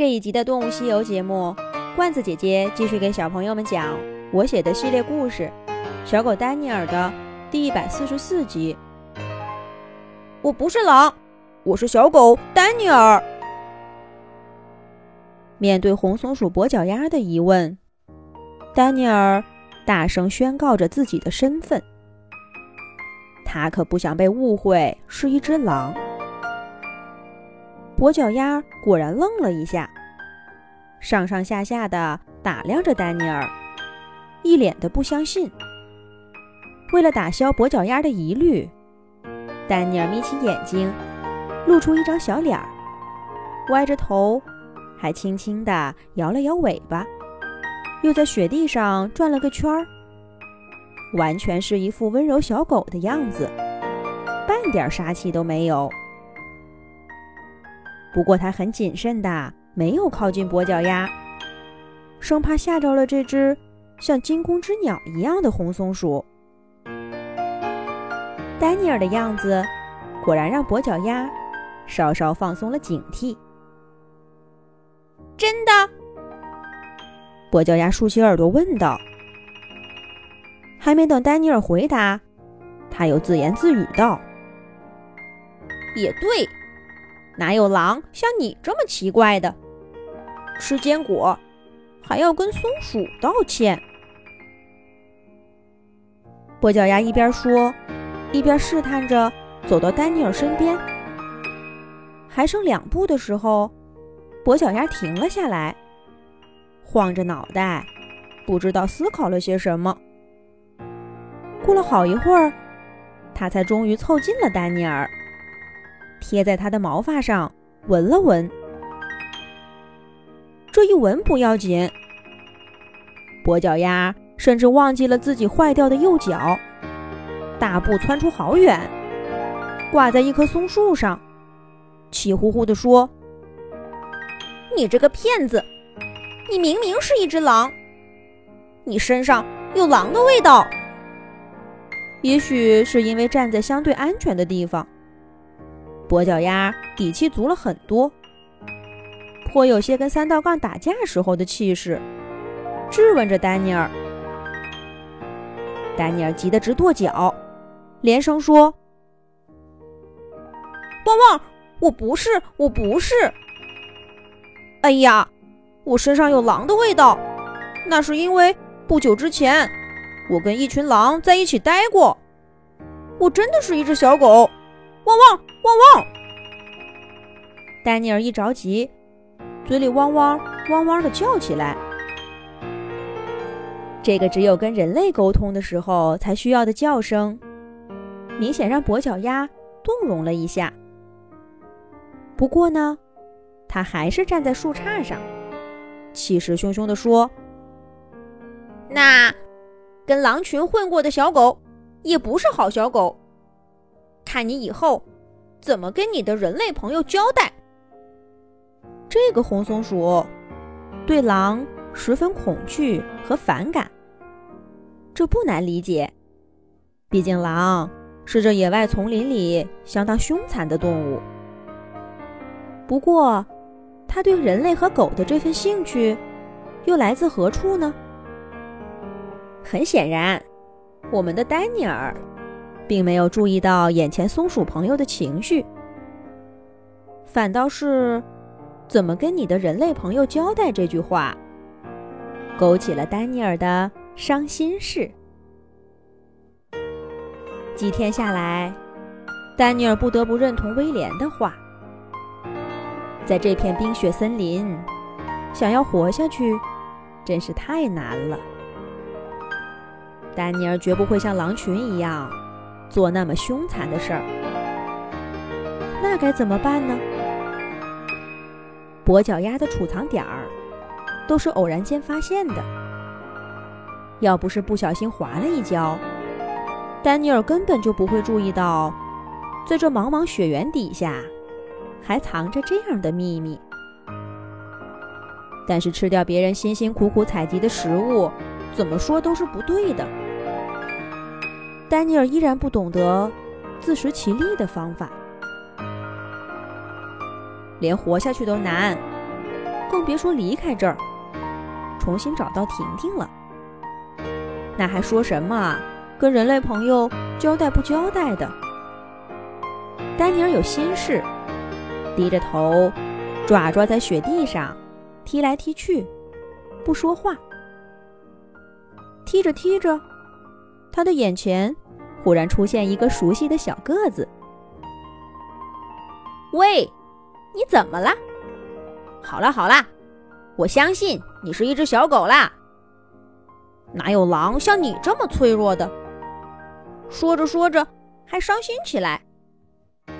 这一集的《动物西游》节目，罐子姐姐继续给小朋友们讲我写的系列故事《小狗丹尼尔》的第一百四十四集。我不是狼，我是小狗丹尼尔。面对红松鼠跛脚鸭的疑问，丹尼尔大声宣告着自己的身份。他可不想被误会是一只狼。跛脚鸭果然愣了一下，上上下下的打量着丹尼尔，一脸的不相信。为了打消跛脚鸭的疑虑，丹尼尔眯起眼睛，露出一张小脸儿，歪着头，还轻轻地摇了摇尾巴，又在雪地上转了个圈儿，完全是一副温柔小狗的样子，半点杀气都没有。不过他很谨慎的，没有靠近跛脚鸭，生怕吓着了这只像惊弓之鸟一样的红松鼠。丹尼尔的样子果然让跛脚鸭稍稍放松了警惕。真的？跛脚鸭竖起耳朵问道。还没等丹尼尔回答，他又自言自语道：“也对。”哪有狼像你这么奇怪的？吃坚果还要跟松鼠道歉？跛脚鸭一边说，一边试探着走到丹尼尔身边。还剩两步的时候，跛脚鸭停了下来，晃着脑袋，不知道思考了些什么。过了好一会儿，他才终于凑近了丹尼尔。贴在他的毛发上闻了闻，这一闻不要紧，跛脚鸭甚至忘记了自己坏掉的右脚，大步窜出好远，挂在一棵松树上，气呼呼地说：“你这个骗子，你明明是一只狼，你身上有狼的味道。也许是因为站在相对安全的地方。”跛脚鸭底气足了很多，颇有些跟三道杠打架时候的气势，质问着丹尼尔。丹尼尔急得直跺脚，连声说：“汪汪，我不是，我不是！哎呀，我身上有狼的味道，那是因为不久之前我跟一群狼在一起待过。我真的是一只小狗。”汪汪汪汪！丹尼尔一着急，嘴里汪汪汪汪的叫起来。这个只有跟人类沟通的时候才需要的叫声，明显让跛脚鸭动容了一下。不过呢，他还是站在树杈上，气势汹汹地说：“那跟狼群混过的小狗，也不是好小狗。”看你以后怎么跟你的人类朋友交代。这个红松鼠对狼十分恐惧和反感，这不难理解。毕竟狼是这野外丛林里相当凶残的动物。不过，它对人类和狗的这份兴趣又来自何处呢？很显然，我们的丹尼尔。并没有注意到眼前松鼠朋友的情绪，反倒是怎么跟你的人类朋友交代这句话，勾起了丹尼尔的伤心事。几天下来，丹尼尔不得不认同威廉的话，在这片冰雪森林，想要活下去，真是太难了。丹尼尔绝不会像狼群一样。做那么凶残的事儿，那该怎么办呢？跛脚鸭的储藏点儿都是偶然间发现的，要不是不小心滑了一跤，丹尼尔根本就不会注意到，在这茫茫雪原底下还藏着这样的秘密。但是吃掉别人辛辛苦苦采集的食物，怎么说都是不对的。丹尼尔依然不懂得自食其力的方法，连活下去都难，更别说离开这儿，重新找到婷婷了。那还说什么跟人类朋友交代不交代的？丹尼尔有心事，低着头，爪爪在雪地上踢来踢去，不说话。踢着踢着，他的眼前忽然出现一个熟悉的小个子。喂，你怎么了？好了好了，我相信你是一只小狗啦。哪有狼像你这么脆弱的？说着说着，还伤心起来。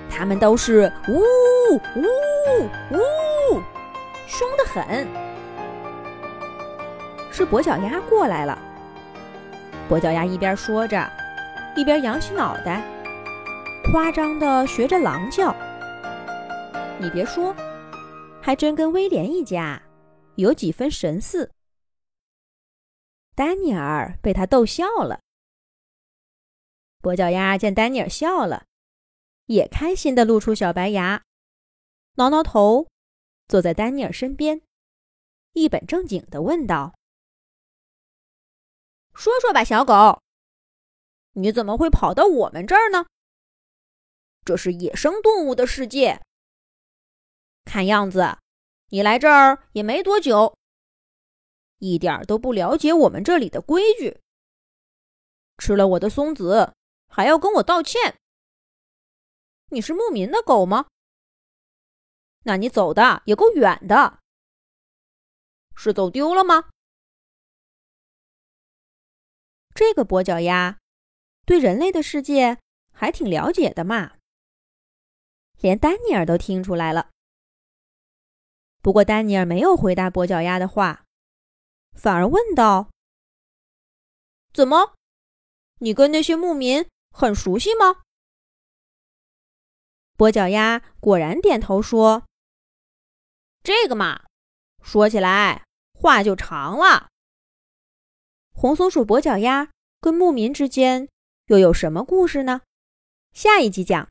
他们都是呜呜呜，凶得很。是跛脚鸭过来了。跛脚鸭一边说着，一边扬起脑袋，夸张的学着狼叫。你别说，还真跟威廉一家有几分神似。丹尼尔被他逗笑了。跛脚鸭见丹尼尔笑了。也开心的露出小白牙，挠挠头，坐在丹尼尔身边，一本正经的问道：“说说吧，小狗，你怎么会跑到我们这儿呢？这是野生动物的世界。看样子，你来这儿也没多久，一点都不了解我们这里的规矩。吃了我的松子，还要跟我道歉。”你是牧民的狗吗？那你走的也够远的，是走丢了吗？这个跛脚鸭对人类的世界还挺了解的嘛，连丹尼尔都听出来了。不过丹尼尔没有回答跛脚鸭的话，反而问道：“怎么，你跟那些牧民很熟悉吗？”跛脚鸭果然点头说：“这个嘛，说起来话就长了。红松鼠跛脚鸭跟牧民之间又有什么故事呢？下一集讲。”